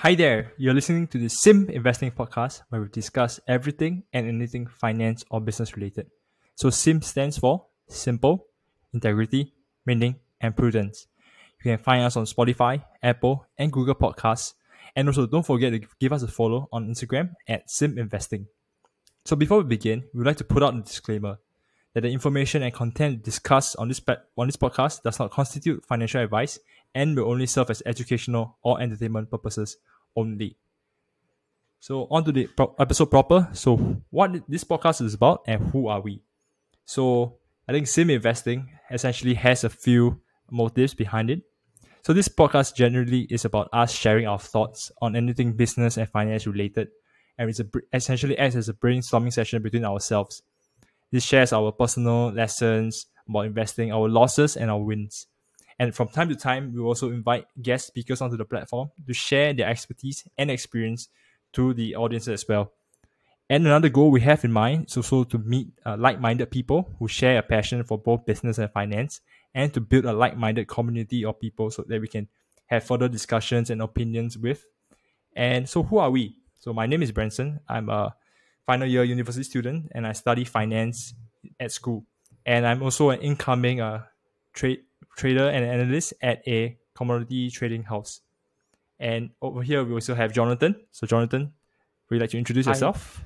Hi there, you're listening to the SIMP Investing Podcast where we discuss everything and anything finance or business related. So, SIMP stands for Simple, Integrity, Meaning, and Prudence. You can find us on Spotify, Apple, and Google Podcasts. And also, don't forget to give us a follow on Instagram at SIMP Investing. So, before we begin, we would like to put out a disclaimer that the information and content discussed on this, on this podcast does not constitute financial advice and will only serve as educational or entertainment purposes only. So on to the pro- episode proper. So what this podcast is about and who are we? So I think simp investing essentially has a few motives behind it. So this podcast generally is about us sharing our thoughts on anything business and finance related, and it's a, essentially acts as a brainstorming session between ourselves. This shares our personal lessons about investing, our losses and our wins. And from time to time, we also invite guest speakers onto the platform to share their expertise and experience to the audience as well. And another goal we have in mind is also to meet uh, like minded people who share a passion for both business and finance and to build a like minded community of people so that we can have further discussions and opinions with. And so, who are we? So, my name is Branson. I'm a final year university student and I study finance at school. And I'm also an incoming uh, trade trader and analyst at a commodity trading house. And over here, we also have Jonathan. So, Jonathan, would you like to introduce Hi. yourself?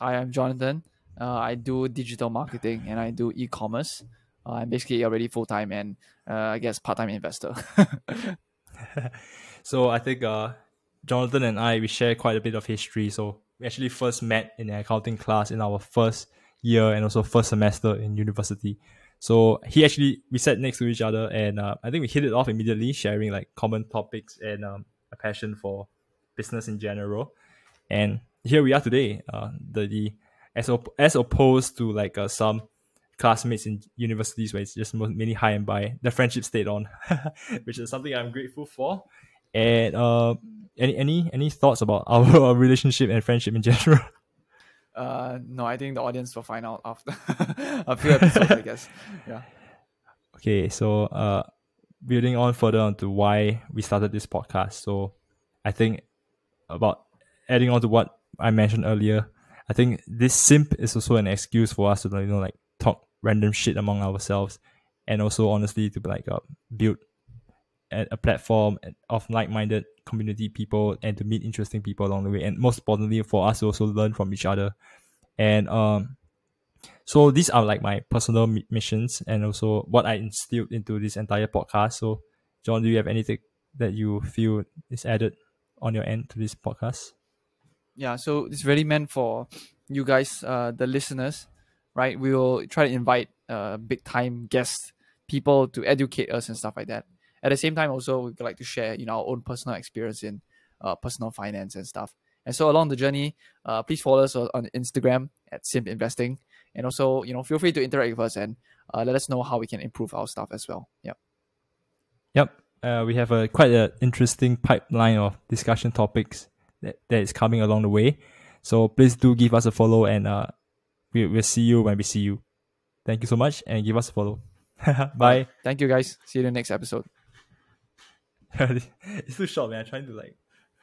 Hi, I'm Jonathan. Uh, I do digital marketing and I do e-commerce. Uh, I'm basically already full time and uh, I guess part time investor. so, I think uh, Jonathan and I we share quite a bit of history. So, we actually first met in an accounting class in our first year and also first semester in university. So he actually we sat next to each other, and uh, I think we hit it off immediately, sharing like common topics and um, a passion for business in general. And here we are today. Uh, the, the as op- as opposed to like uh, some classmates in universities where it's just mainly high and by, the friendship stayed on, which is something I'm grateful for. And uh, any any any thoughts about our relationship and friendship in general? Uh, no, I think the audience will find out after a few episodes, I guess. Yeah. Okay, so uh, building on further onto why we started this podcast. So, I think about adding on to what I mentioned earlier. I think this simp is also an excuse for us to you know like talk random shit among ourselves, and also honestly to like uh, build a, a platform of like-minded community people and to meet interesting people along the way. And most importantly for us to also learn from each other. And um so these are like my personal missions and also what i instilled into this entire podcast. So john do you have anything that you feel is added on your end to this podcast? Yeah so it's really meant for you guys uh the listeners right? We will try to invite uh big time guests people to educate us and stuff like that at the same time also we'd like to share you know our own personal experience in uh, personal finance and stuff. And so along the journey uh, please follow us on instagram at simp investing. And also you know feel free to interact with us and uh, let us know how we can improve our stuff as well. Yep yep uh, we have a quite an interesting pipeline of discussion topics that, that is coming along the way. So please do give us a follow and uh, we, we'll see you when we see you. Thank you so much and give us a follow. Bye. Thank you guys. See you in the next episode it's too short, man. I'm trying to like